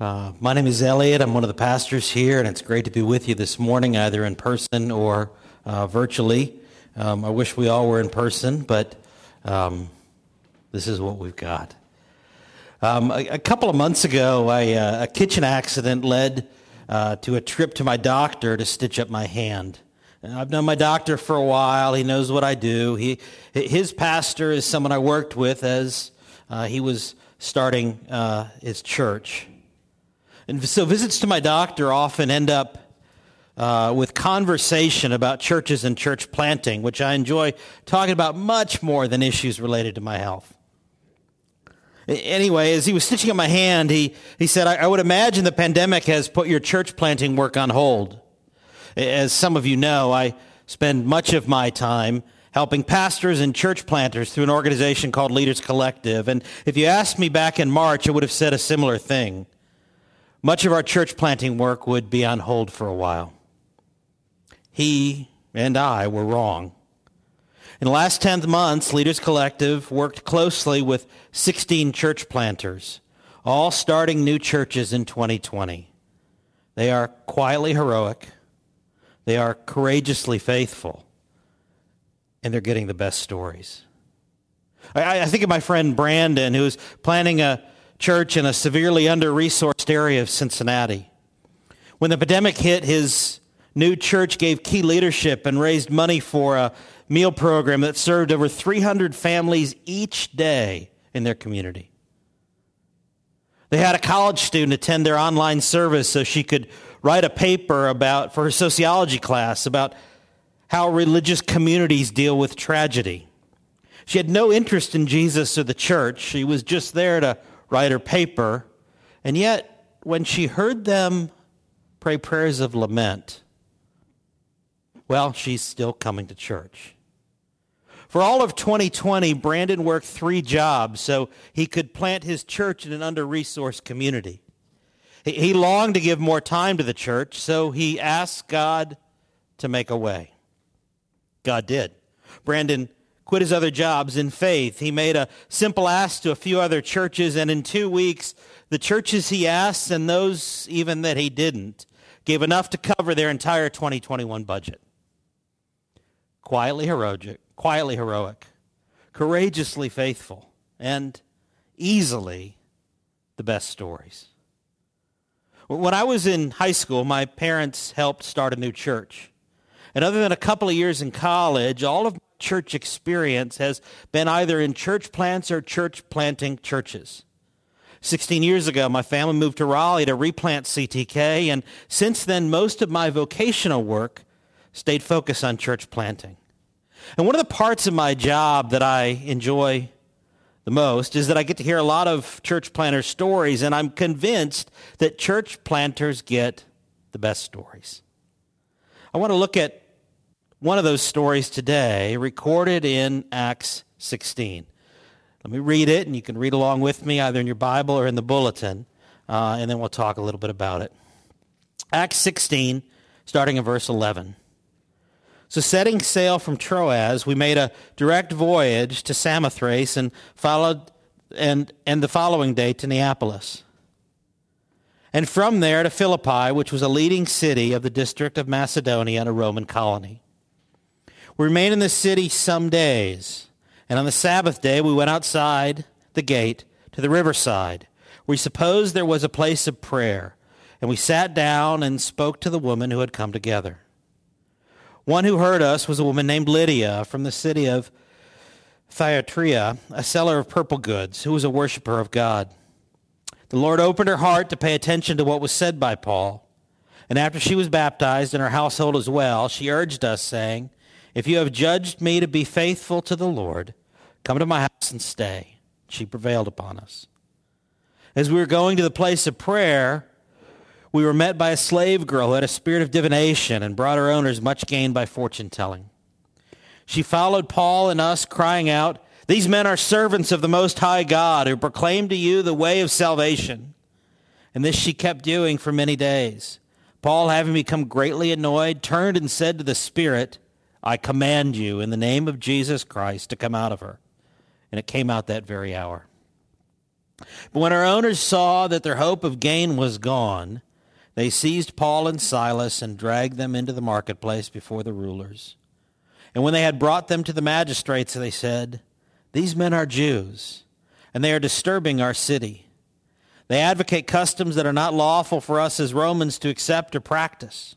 Uh, my name is Elliot. I'm one of the pastors here, and it's great to be with you this morning, either in person or uh, virtually. Um, I wish we all were in person, but um, this is what we've got. Um, a, a, couple of months ago, I, uh, a kitchen accident led uh, to a trip to my doctor to stitch up my hand. And I've known my doctor for a while. He knows what I do. He, his pastor is someone I worked with as uh, he was starting uh, his church. And so visits to my doctor often end up uh, with conversation about churches and church planting, which I enjoy talking about much more than issues related to my health. Anyway, as he was stitching up my hand, he, he said, I, I would imagine the pandemic has put your church planting work on hold. As some of you know, I spend much of my time helping pastors and church planters through an organization called Leaders Collective. And if you asked me back in March, I would have said a similar thing much of our church planting work would be on hold for a while. He and I were wrong. In the last 10 months, Leaders Collective worked closely with 16 church planters, all starting new churches in 2020. They are quietly heroic. They are courageously faithful. And they're getting the best stories. I, I think of my friend Brandon, who's planning a church in a severely under resourced area of Cincinnati. When the pandemic hit, his new church gave key leadership and raised money for a meal program that served over 300 families each day in their community. They had a college student attend their online service so she could write a paper about for her sociology class about how religious communities deal with tragedy. She had no interest in Jesus or the church. She was just there to write her paper. And yet, when she heard them pray prayers of lament, well, she's still coming to church. For all of 2020, Brandon worked three jobs so he could plant his church in an under resourced community. He longed to give more time to the church, so he asked God to make a way. God did. Brandon quit his other jobs in faith. He made a simple ask to a few other churches, and in two weeks, the churches he asked and those even that he didn't gave enough to cover their entire 2021 budget. Quietly heroic, quietly heroic, courageously faithful, and easily the best stories. When I was in high school, my parents helped start a new church. And other than a couple of years in college, all of church experience has been either in church plants or church planting churches. 16 years ago, my family moved to Raleigh to replant CTK, and since then, most of my vocational work stayed focused on church planting. And one of the parts of my job that I enjoy the most is that I get to hear a lot of church planters' stories, and I'm convinced that church planters get the best stories. I want to look at one of those stories today, recorded in Acts 16. Let me read it, and you can read along with me either in your Bible or in the bulletin, uh, and then we'll talk a little bit about it. Acts 16, starting in verse 11. So, setting sail from Troas, we made a direct voyage to Samothrace and followed, and, and the following day to Neapolis. And from there to Philippi, which was a leading city of the district of Macedonia and a Roman colony. We remained in the city some days, and on the Sabbath day we went outside the gate to the riverside. We supposed there was a place of prayer, and we sat down and spoke to the woman who had come together. One who heard us was a woman named Lydia from the city of Thyatira, a seller of purple goods, who was a worshiper of God. The Lord opened her heart to pay attention to what was said by Paul. And after she was baptized and her household as well, she urged us, saying, if you have judged me to be faithful to the Lord, come to my house and stay. She prevailed upon us. As we were going to the place of prayer, we were met by a slave girl who had a spirit of divination and brought her owners much gain by fortune telling. She followed Paul and us, crying out, These men are servants of the Most High God who proclaim to you the way of salvation. And this she kept doing for many days. Paul, having become greatly annoyed, turned and said to the Spirit, I command you in the name of Jesus Christ to come out of her. And it came out that very hour. But when her owners saw that their hope of gain was gone, they seized Paul and Silas and dragged them into the marketplace before the rulers. And when they had brought them to the magistrates, they said, These men are Jews, and they are disturbing our city. They advocate customs that are not lawful for us as Romans to accept or practice.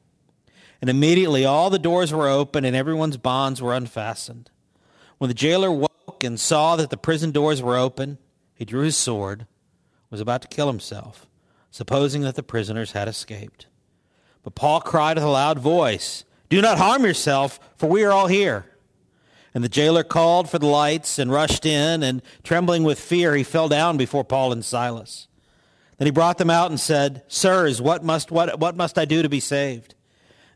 And immediately all the doors were open and everyone's bonds were unfastened. When the jailer woke and saw that the prison doors were open, he drew his sword, was about to kill himself, supposing that the prisoners had escaped. But Paul cried with a loud voice, Do not harm yourself, for we are all here. And the jailer called for the lights and rushed in, and trembling with fear, he fell down before Paul and Silas. Then he brought them out and said, Sirs, what must, what, what must I do to be saved?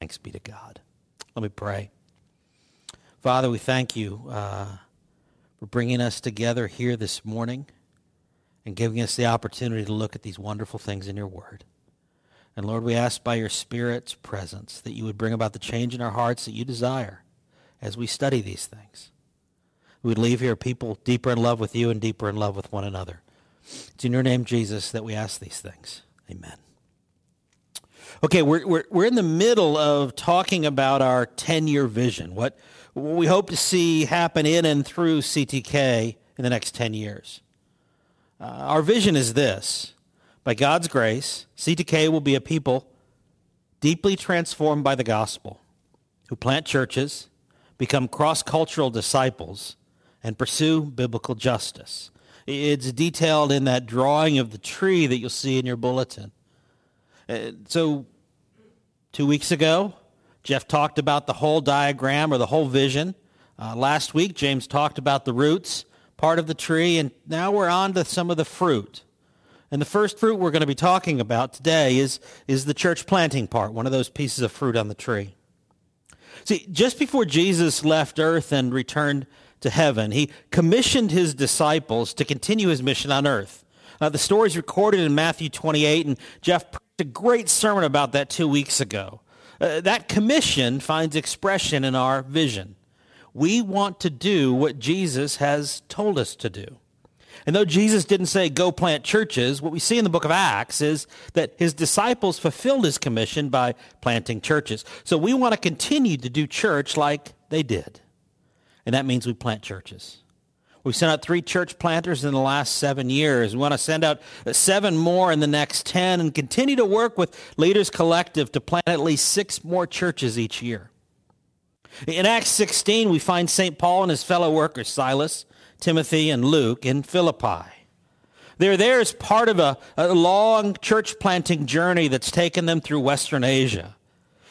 Thanks be to God. Let me pray. Father, we thank you uh, for bringing us together here this morning and giving us the opportunity to look at these wonderful things in your word. And Lord, we ask by your Spirit's presence that you would bring about the change in our hearts that you desire as we study these things. We leave here people deeper in love with you and deeper in love with one another. It's in your name, Jesus, that we ask these things. Amen. Okay, we're, we're, we're in the middle of talking about our 10-year vision, what we hope to see happen in and through CTK in the next 10 years. Uh, our vision is this. By God's grace, CTK will be a people deeply transformed by the gospel, who plant churches, become cross-cultural disciples, and pursue biblical justice. It's detailed in that drawing of the tree that you'll see in your bulletin. Uh, so, two weeks ago, Jeff talked about the whole diagram or the whole vision. Uh, last week, James talked about the roots, part of the tree, and now we're on to some of the fruit. And the first fruit we're going to be talking about today is, is the church planting part, one of those pieces of fruit on the tree. See, just before Jesus left earth and returned to heaven, he commissioned his disciples to continue his mission on earth. Uh, the story is recorded in Matthew 28, and Jeff a great sermon about that two weeks ago. Uh, that commission finds expression in our vision. We want to do what Jesus has told us to do. And though Jesus didn't say, go plant churches, what we see in the book of Acts is that his disciples fulfilled his commission by planting churches. So we want to continue to do church like they did. And that means we plant churches. We've sent out three church planters in the last seven years. We want to send out seven more in the next 10 and continue to work with Leaders Collective to plant at least six more churches each year. In Acts 16, we find St. Paul and his fellow workers, Silas, Timothy, and Luke, in Philippi. They're there as part of a, a long church planting journey that's taken them through Western Asia.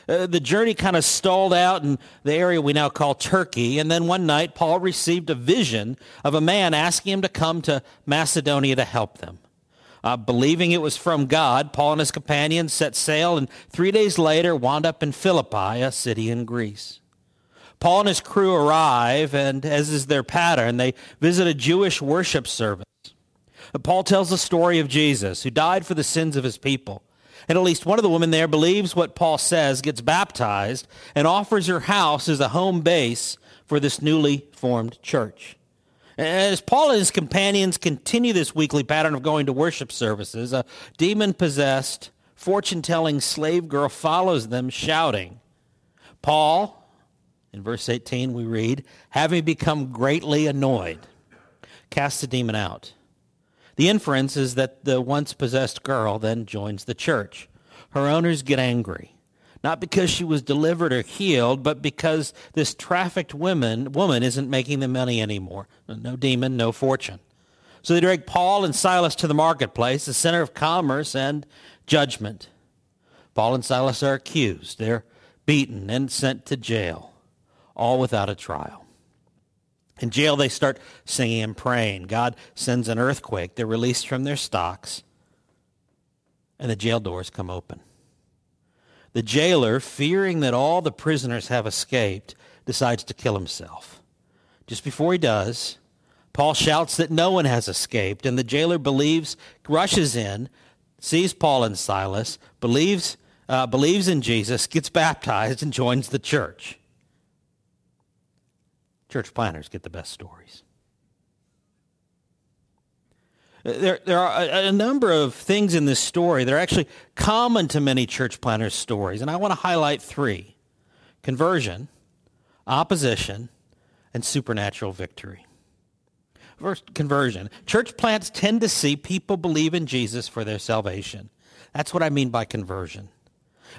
Uh, the journey kind of stalled out in the area we now call Turkey. And then one night, Paul received a vision of a man asking him to come to Macedonia to help them. Uh, believing it was from God, Paul and his companions set sail and three days later wound up in Philippi, a city in Greece. Paul and his crew arrive, and as is their pattern, they visit a Jewish worship service. Paul tells the story of Jesus, who died for the sins of his people. And at least one of the women there believes what Paul says, gets baptized, and offers her house as a home base for this newly formed church. As Paul and his companions continue this weekly pattern of going to worship services, a demon-possessed, fortune-telling slave girl follows them shouting. Paul, in verse 18 we read, having become greatly annoyed, cast the demon out. The inference is that the once possessed girl then joins the church. Her owners get angry, not because she was delivered or healed, but because this trafficked woman, woman isn't making the money anymore. No demon, no fortune. So they drag Paul and Silas to the marketplace, the center of commerce and judgment. Paul and Silas are accused. They're beaten and sent to jail, all without a trial. In jail, they start singing and praying. God sends an earthquake. They're released from their stocks, and the jail doors come open. The jailer, fearing that all the prisoners have escaped, decides to kill himself. Just before he does, Paul shouts that no one has escaped, and the jailer believes, rushes in, sees Paul and Silas, believes, uh, believes in Jesus, gets baptized, and joins the church. Church planters get the best stories. There, there are a, a, number of things in this story that are actually common to many church planters' stories, and I want to highlight three conversion, opposition, and supernatural victory. First, conversion. Church plants tend to see people believe in Jesus for their salvation. That's what I mean by conversion.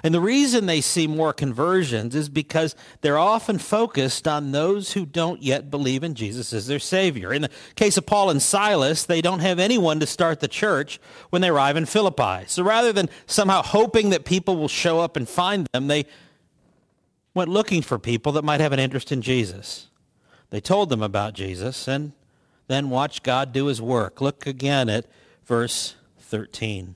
And the reason they see more conversions is because they're often focused on those who don't yet believe in Jesus as their Savior. In the case of Paul and Silas, they don't have anyone to start the church when they arrive in Philippi. So rather than somehow hoping that people will show up and find them, they went looking for people that might have an interest in Jesus. They told them about Jesus and then watched God do his work. Look again at verse 13.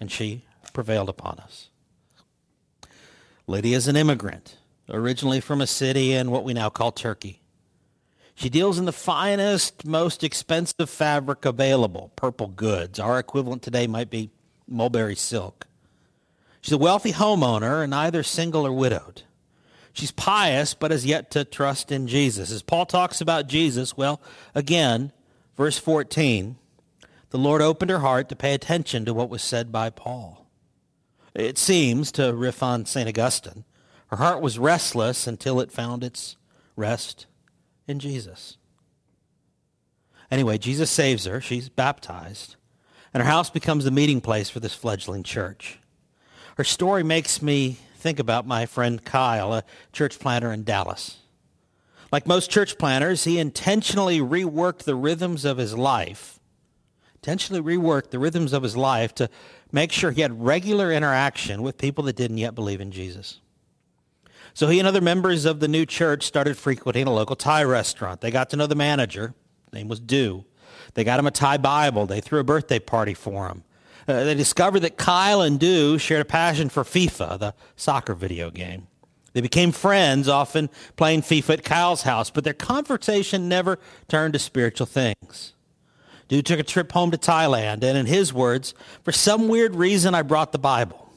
and she prevailed upon us. Lydia is an immigrant, originally from a city in what we now call Turkey. She deals in the finest, most expensive fabric available, purple goods. Our equivalent today might be mulberry silk. She's a wealthy homeowner and either single or widowed. She's pious, but has yet to trust in Jesus. As Paul talks about Jesus, well, again, verse 14, the Lord opened her heart to pay attention to what was said by Paul. It seems, to riff on St. Augustine, her heart was restless until it found its rest in Jesus. Anyway, Jesus saves her. She's baptized. And her house becomes the meeting place for this fledgling church. Her story makes me think about my friend Kyle, a church planter in Dallas. Like most church planters, he intentionally reworked the rhythms of his life intentionally reworked the rhythms of his life to make sure he had regular interaction with people that didn't yet believe in Jesus. So he and other members of the new church started frequenting a local Thai restaurant. They got to know the manager. His name was Dew. They got him a Thai Bible. They threw a birthday party for him. Uh, they discovered that Kyle and Dew shared a passion for FIFA, the soccer video game. They became friends, often playing FIFA at Kyle's house, but their conversation never turned to spiritual things. Dew took a trip home to Thailand, and in his words, for some weird reason, I brought the Bible.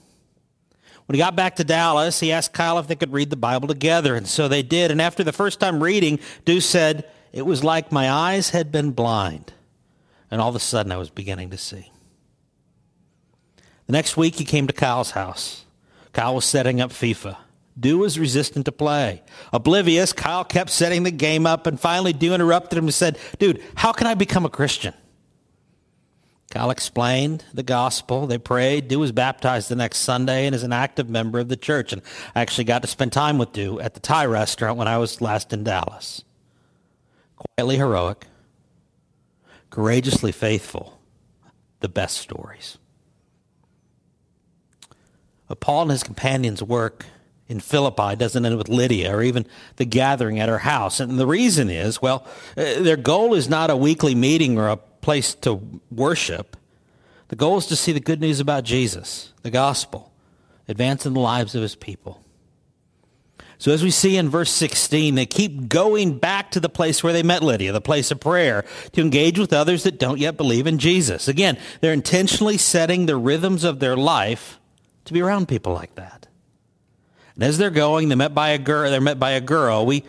When he got back to Dallas, he asked Kyle if they could read the Bible together, and so they did. And after the first time reading, Dew said, It was like my eyes had been blind, and all of a sudden I was beginning to see. The next week, he came to Kyle's house. Kyle was setting up FIFA. Dew was resistant to play. Oblivious, Kyle kept setting the game up, and finally Dew interrupted him and said, Dude, how can I become a Christian? Kyle explained the gospel. They prayed. Dew was baptized the next Sunday and is an active member of the church. And I actually got to spend time with Dew at the Thai restaurant when I was last in Dallas. Quietly heroic, courageously faithful, the best stories. Paul and his companions' work in Philippi doesn't end with Lydia or even the gathering at her house. And the reason is, well, uh, their goal is not a weekly meeting or a place to worship. The goal is to see the good news about Jesus, the gospel, advance in the lives of his people. So as we see in verse 16, they keep going back to the place where they met Lydia, the place of prayer, to engage with others that don't yet believe in Jesus. Again, they're intentionally setting the rhythms of their life to be around people like that. And as they're going, they're met by a girl, they're met by a girl. We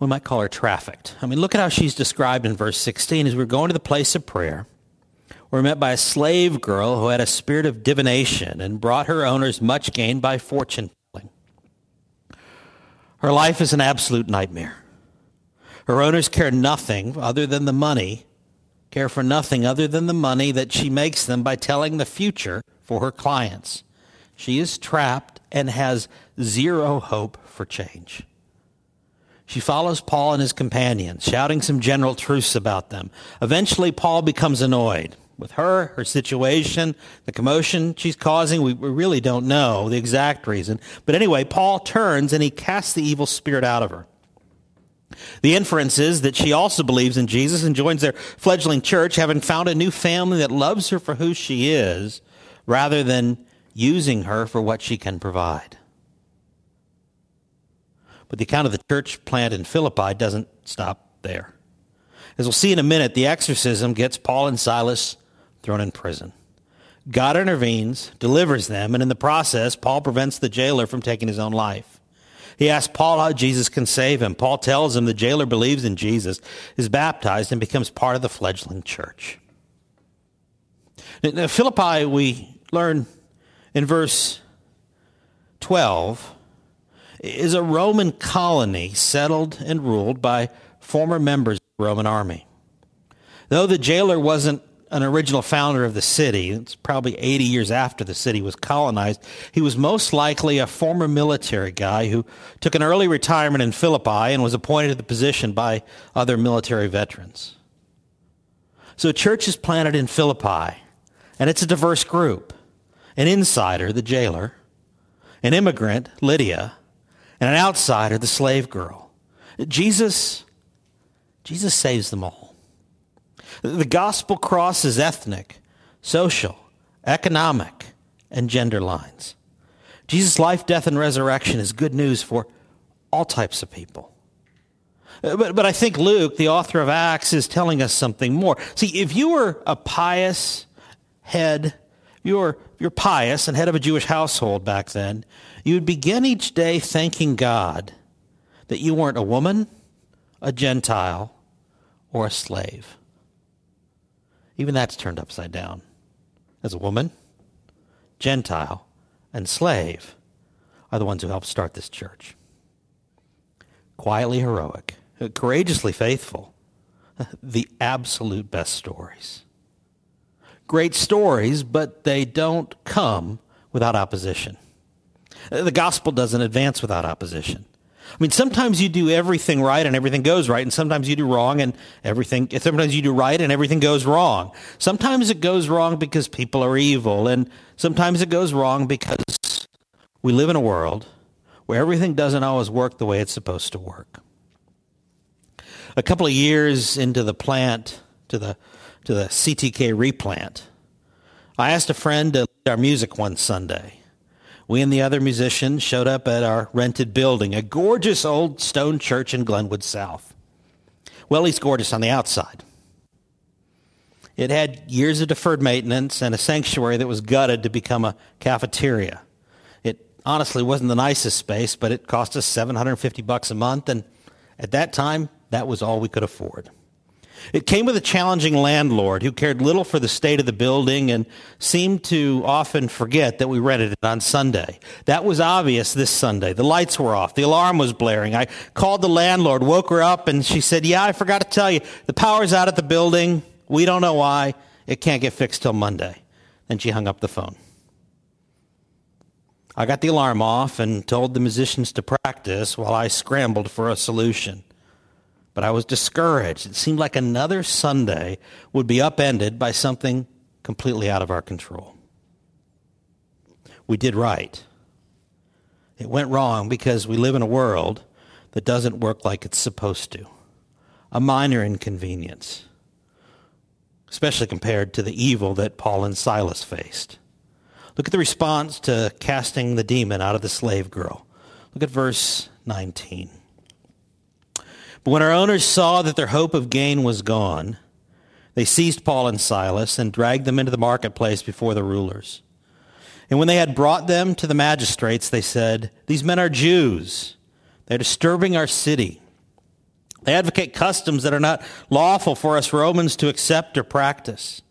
we might call her trafficked. I mean, look at how she's described in verse 16 as we're going to the place of prayer. We're met by a slave girl who had a spirit of divination and brought her owners much gain by fortune telling. her life is an absolute nightmare. Her owners care nothing other than the money, care for nothing other than the money that she makes them by telling the future for her clients. She is trapped and has zero hope for change. She follows Paul and his companions, shouting some general truths about them. Eventually, Paul becomes annoyed with her, her situation, the commotion she's causing. We, really don't know the exact reason. But anyway, Paul turns and he casts the evil spirit out of her. The inference is that she also believes in Jesus and joins their fledgling church, having found a new family that loves her for who she is, rather than using her for what she can provide. But the account of the church plant in Philippi doesn't stop there. As we'll see in a minute, the exorcism gets Paul and Silas thrown in prison. God intervenes, delivers them, and in the process, Paul prevents the jailer from taking his own life. He asks Paul how Jesus can save him. Paul tells him the jailer believes in Jesus, is baptized, and becomes part of the fledgling church. Now, Philippi, we learn in verse 12, is a Roman colony settled and ruled by former members of the Roman army. Though the jailer wasn't an original founder of the city. It's probably 80 years after the city was colonized. He was most likely a former military guy who took an early retirement in Philippi and was appointed to the position by other military veterans. So a church is planted in Philippi, and it's a diverse group. An insider, the jailer, an immigrant, Lydia, and an outsider, the slave girl. Jesus, Jesus saves them all. The gospel crosses ethnic, social, economic, and gender lines. Jesus' life, death, and resurrection is good news for all types of people. But, but I think Luke, the author of Acts, is telling us something more. See, if you were a pious head, you're, you're pious and head of a Jewish household back then, you would begin each day thanking God that you weren't a woman, a Gentile, or a slave. Even that's turned upside down. As a woman, Gentile, and slave are the ones who helped start this church. Quietly heroic, courageously faithful, the absolute best stories. Great stories, but they don't come without opposition. The gospel doesn't advance without opposition. I mean, sometimes you do everything right and everything goes right, and sometimes you do wrong and everything, sometimes you do right and everything goes wrong. Sometimes it goes wrong because people are evil, and sometimes it goes wrong because we live in a world where everything doesn't always work the way it's supposed to work. A couple of years into the plant, to the, to the CTK replant, I asked a friend to lead our music one Sunday we and the other musicians showed up at our rented building, a gorgeous old stone church in Glenwood South. Well, he's gorgeous on the outside. It had years of deferred maintenance and a sanctuary that was gutted to become a cafeteria. It honestly wasn't the nicest space, but it cost us 750 bucks a month, and at that time, that was all we could afford. It came with a challenging landlord who cared little for the state of the building and seemed to often forget that we rented it on Sunday. That was obvious this Sunday. The lights were off. The alarm was blaring. I called the landlord, woke her up, and she said, yeah, I forgot to tell you. The power's out at the building. We don't know why. It can't get fixed till Monday. Then she hung up the phone. I got the alarm off and told the musicians to practice while I scrambled for a solution. But I was discouraged. It seemed like another Sunday would be upended by something completely out of our control. We did right. It went wrong because we live in a world that doesn't work like it's supposed to. A minor inconvenience, especially compared to the evil that Paul and Silas faced. Look at the response to casting the demon out of the slave girl. Look at verse 19. But when our owners saw that their hope of gain was gone, they seized Paul and Silas and dragged them into the marketplace before the rulers. And when they had brought them to the magistrates, they said, These men are Jews. They're disturbing our city. They advocate customs that are not lawful for us Romans to accept or practice.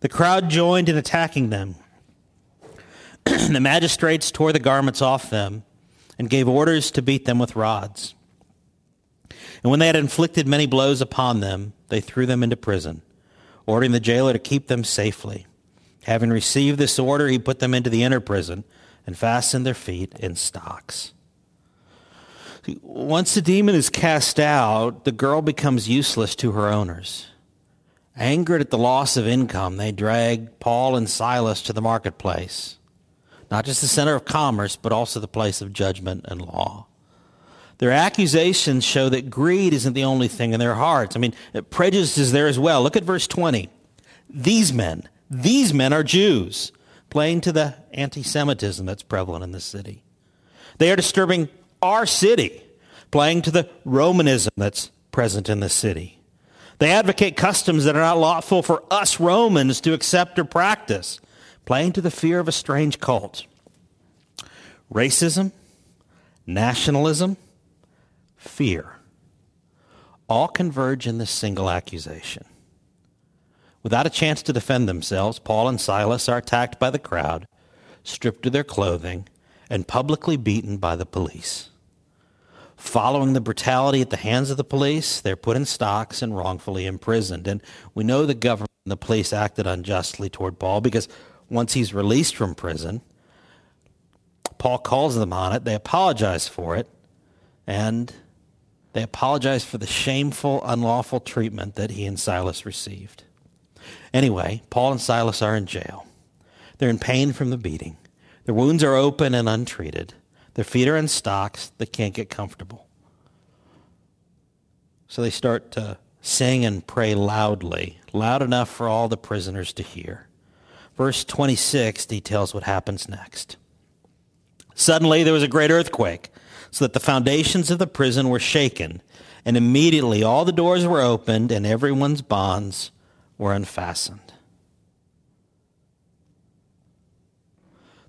The crowd joined in attacking them. the magistrates tore the garments off them and gave orders to beat them with rods. And when they had inflicted many blows upon them, they threw them into prison, ordering the jailer to keep them safely. Having received this order, he put them into the inner prison and fastened their feet in stocks. Once the demon is cast out, the girl becomes useless to her owners. Angered at the loss of income, they drag Paul and Silas to the marketplace, not just the center of commerce, but also the place of judgment and law. Their accusations show that greed isn't the only thing in their hearts. I mean, prejudice is there as well. Look at verse 20. These men, these men are Jews, playing to the anti Semitism that's prevalent in the city. They are disturbing our city, playing to the Romanism that's present in the city. They advocate customs that are not lawful for us Romans to accept or practice, playing to the fear of a strange cult. Racism, nationalism, fear all converge in this single accusation. Without a chance to defend themselves, Paul and Silas are attacked by the crowd, stripped of their clothing, and publicly beaten by the police. Following the brutality at the hands of the police, they're put in stocks and wrongfully imprisoned. And we know the government and the police acted unjustly toward Paul because once he's released from prison, Paul calls them on it. They apologize for it. And they apologize for the shameful, unlawful treatment that he and Silas received. Anyway, Paul and Silas are in jail. They're in pain from the beating. Their wounds are open and untreated. Their feet are in stocks. They can't get comfortable. So they start to sing and pray loudly, loud enough for all the prisoners to hear. Verse 26 details what happens next. Suddenly there was a great earthquake, so that the foundations of the prison were shaken, and immediately all the doors were opened and everyone's bonds were unfastened.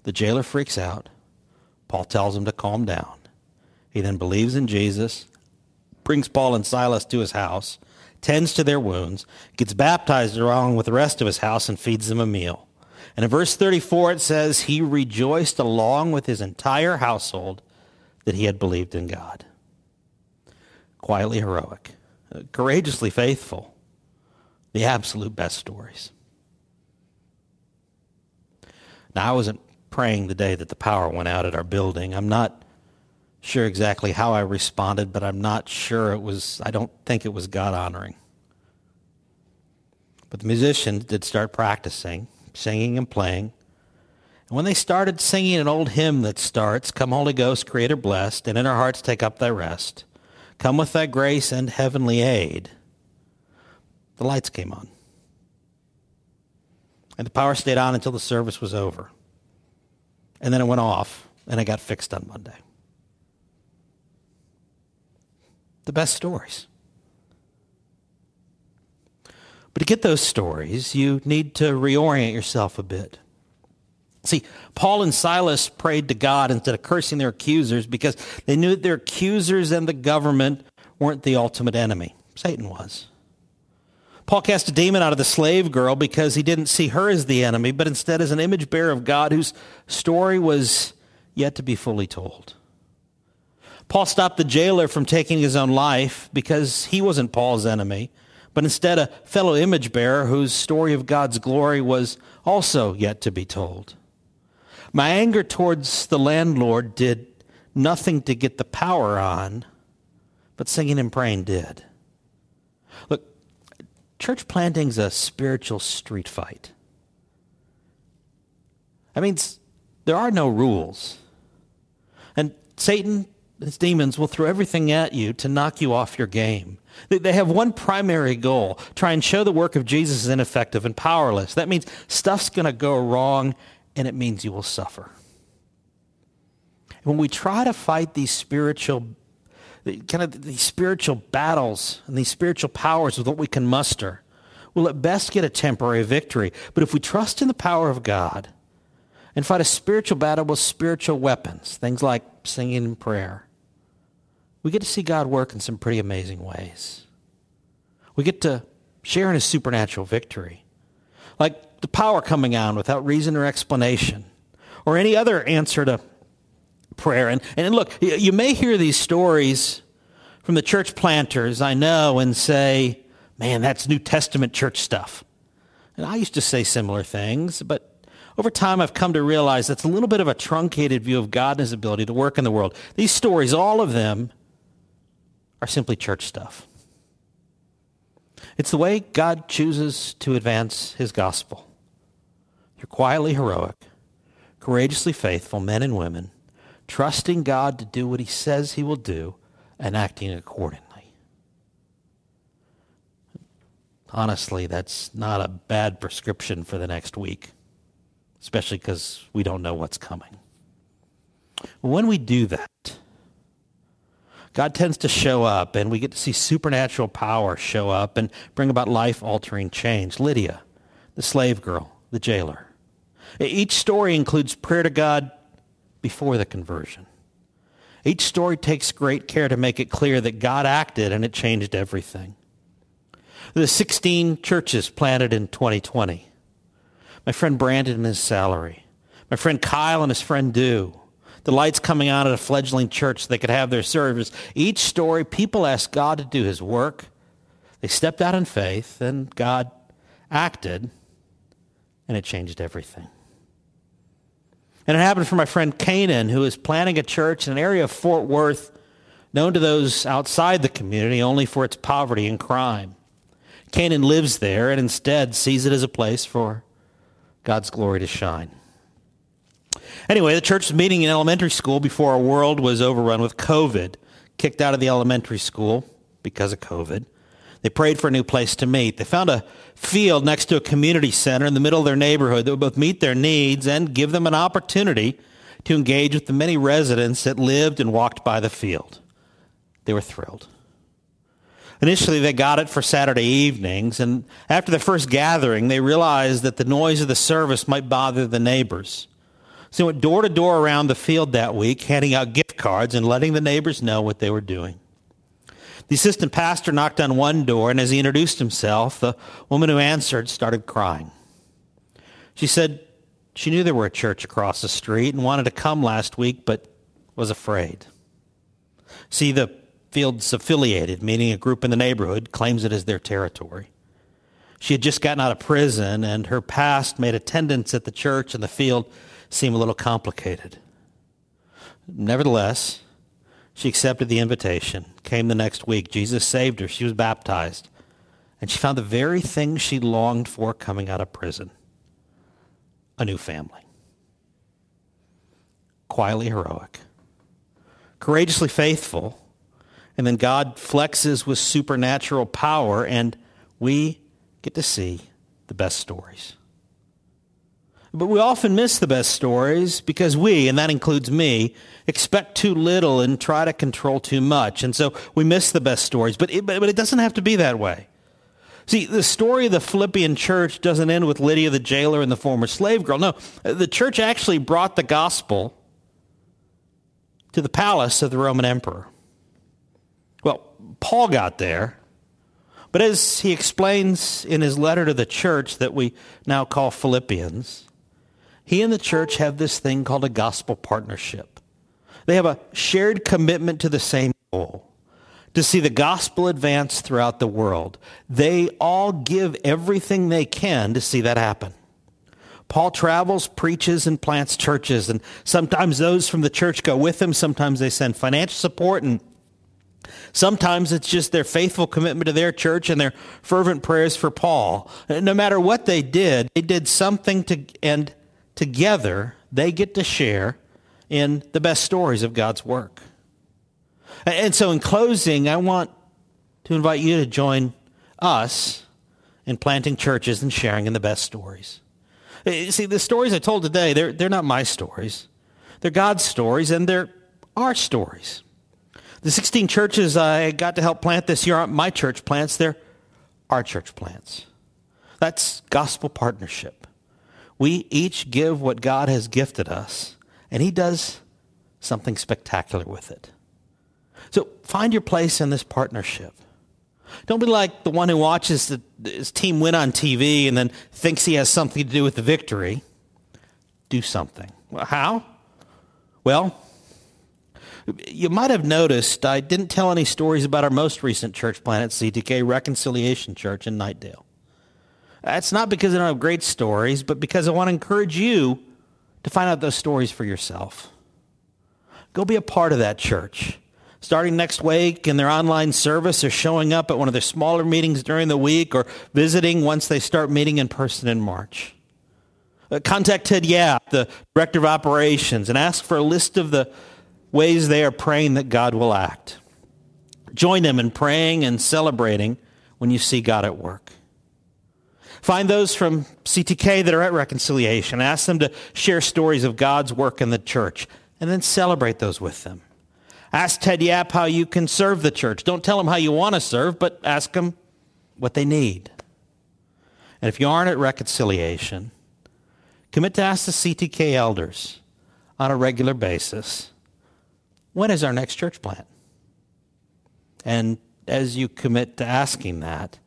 The jailer freaks out. Paul tells him to calm down. He then believes in Jesus, brings Paul and Silas to his house, tends to their wounds, gets baptized along with the rest of his house, and feeds them a meal. And in verse 34, it says, He rejoiced along with his entire household that he had believed in God. Quietly heroic, courageously faithful, the absolute best stories. Now, I wasn't praying the day that the power went out at our building. I'm not sure exactly how I responded, but I'm not sure it was, I don't think it was God honoring. But the musicians did start practicing, singing and playing. And when they started singing an old hymn that starts, Come Holy Ghost, Creator blessed, and in our hearts take up thy rest, come with thy grace and heavenly aid, the lights came on. And the power stayed on until the service was over. And then it went off, and it got fixed on Monday. The best stories. But to get those stories, you need to reorient yourself a bit. See, Paul and Silas prayed to God instead of cursing their accusers because they knew that their accusers and the government weren't the ultimate enemy. Satan was. Paul cast a demon out of the slave girl because he didn't see her as the enemy, but instead as an image bearer of God whose story was yet to be fully told. Paul stopped the jailer from taking his own life because he wasn't Paul's enemy, but instead a fellow image bearer whose story of God's glory was also yet to be told. My anger towards the landlord did nothing to get the power on, but singing and praying did. Look, church planting's a spiritual street fight. I mean, there are no rules. And Satan, his demons, will throw everything at you to knock you off your game. They have one primary goal try and show the work of Jesus is ineffective and powerless. That means stuff's going to go wrong, and it means you will suffer. when we try to fight these spiritual kind of these spiritual battles and these spiritual powers with what we can muster, we'll at best get a temporary victory. But if we trust in the power of God and fight a spiritual battle with spiritual weapons, things like singing and prayer, we get to see God work in some pretty amazing ways. We get to share in his supernatural victory. Like the power coming on without reason or explanation, or any other answer to prayer. And, and look, you may hear these stories from the church planters, I know, and say, man, that's New Testament church stuff. And I used to say similar things, but over time I've come to realize that's a little bit of a truncated view of God and his ability to work in the world. These stories, all of them, are simply church stuff. It's the way God chooses to advance his gospel. You're quietly heroic, courageously faithful men and women trusting God to do what he says he will do and acting accordingly. Honestly, that's not a bad prescription for the next week, especially because we don't know what's coming. When we do that, God tends to show up and we get to see supernatural power show up and bring about life-altering change. Lydia, the slave girl, the jailer. Each story includes prayer to God before the conversion. Each story takes great care to make it clear that God acted and it changed everything. The 16 churches planted in 2020. My friend Brandon and his salary. My friend Kyle and his friend Dew. The lights coming on at a fledgling church so they could have their service. Each story, people asked God to do his work. They stepped out in faith, and God acted, and it changed everything. And it happened for my friend Canaan, who is planning a church in an area of Fort Worth known to those outside the community only for its poverty and crime. Canaan lives there and instead sees it as a place for God's glory to shine. Anyway, the church was meeting in elementary school before our world was overrun with COVID, kicked out of the elementary school because of COVID. They prayed for a new place to meet. They found a field next to a community center in the middle of their neighborhood that would both meet their needs and give them an opportunity to engage with the many residents that lived and walked by the field. They were thrilled. Initially, they got it for Saturday evenings, and after the first gathering, they realized that the noise of the service might bother the neighbors. So they went door to door around the field that week, handing out gift cards and letting the neighbors know what they were doing. The assistant pastor knocked on one door, and as he introduced himself, the woman who answered started crying. She said she knew there were a church across the street and wanted to come last week, but was afraid. See, the field's affiliated, meaning a group in the neighborhood claims it as their territory. She had just gotten out of prison, and her past made attendance at the church and the field seem a little complicated. Nevertheless, she accepted the invitation, came the next week. Jesus saved her. She was baptized. And she found the very thing she longed for coming out of prison a new family. Quietly heroic, courageously faithful, and then God flexes with supernatural power, and we get to see the best stories. But we often miss the best stories because we, and that includes me, expect too little and try to control too much. And so we miss the best stories. But it, but it doesn't have to be that way. See, the story of the Philippian church doesn't end with Lydia the jailer and the former slave girl. No, the church actually brought the gospel to the palace of the Roman emperor. Well, Paul got there, but as he explains in his letter to the church that we now call Philippians, he and the church have this thing called a gospel partnership. They have a shared commitment to the same goal, to see the gospel advance throughout the world. They all give everything they can to see that happen. Paul travels, preaches, and plants churches, and sometimes those from the church go with him. Sometimes they send financial support, and sometimes it's just their faithful commitment to their church and their fervent prayers for Paul. No matter what they did, they did something to end together, they get to share in the best stories of God's work. And so, in closing, I want to invite you to join us in planting churches and sharing in the best stories. Eh, see, the stories I told today, they're, they're not my stories. They're God's stories, and they're our stories. The 16 churches I got to help plant this year aren't my church plants, they're our church plants. That's gospel partnership. We each give what God has gifted us, and He does something spectacular with it. So find your place in this partnership. Don't be like the one who watches the, his team win on TV and then thinks he has something to do with the victory. Do something. Well, how? Well, you might have noticed I didn't tell any stories about our most recent church plant at CTK Reconciliation Church in Knightdale. That's not because I don't have great stories, but because I want to encourage you to find out those stories for yourself. Go be a part of that church. Starting next week in their online service or showing up at one of their smaller meetings during the week or visiting once they start meeting in person in March. Uh, contact Ted Yap, the director of operations, and ask for a list of the ways they are praying that God will act. Join them in praying and celebrating when you see God at work. Find those from CTK that are at reconciliation. Ask them to share stories of God's work in the church and then celebrate those with them. Ask Ted Yap how you can serve the church. Don't tell them how you want to serve, but ask them what they need. And if you aren't at reconciliation, commit to ask the CTK elders on a regular basis when is our next church plant? And as you commit to asking that,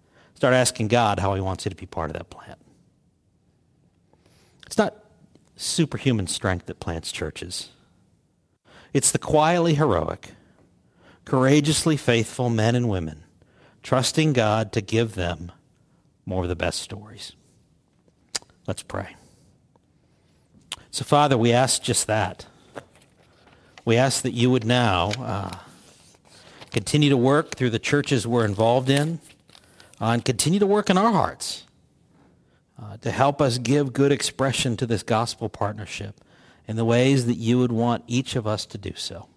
start asking God how He wants you to be part of that plant. It's not superhuman strength that plants churches. It's the quietly heroic, courageously faithful men and women trusting God to give them more of the best stories. Let's pray. So, Father, we ask just that. We ask that you would now uh, continue to work through the churches we're involved in uh, and continue to work in our hearts uh, to help us give good expression to this gospel partnership in the ways that you would want each of us to do so.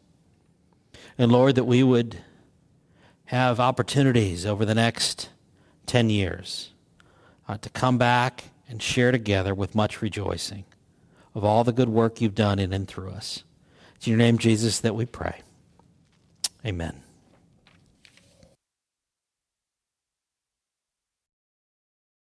And Lord, that we would have opportunities over the next 10 years uh, to come back and share together with much rejoicing of all the good work you've done in and through us. It's in your name, Jesus, that we pray. Amen.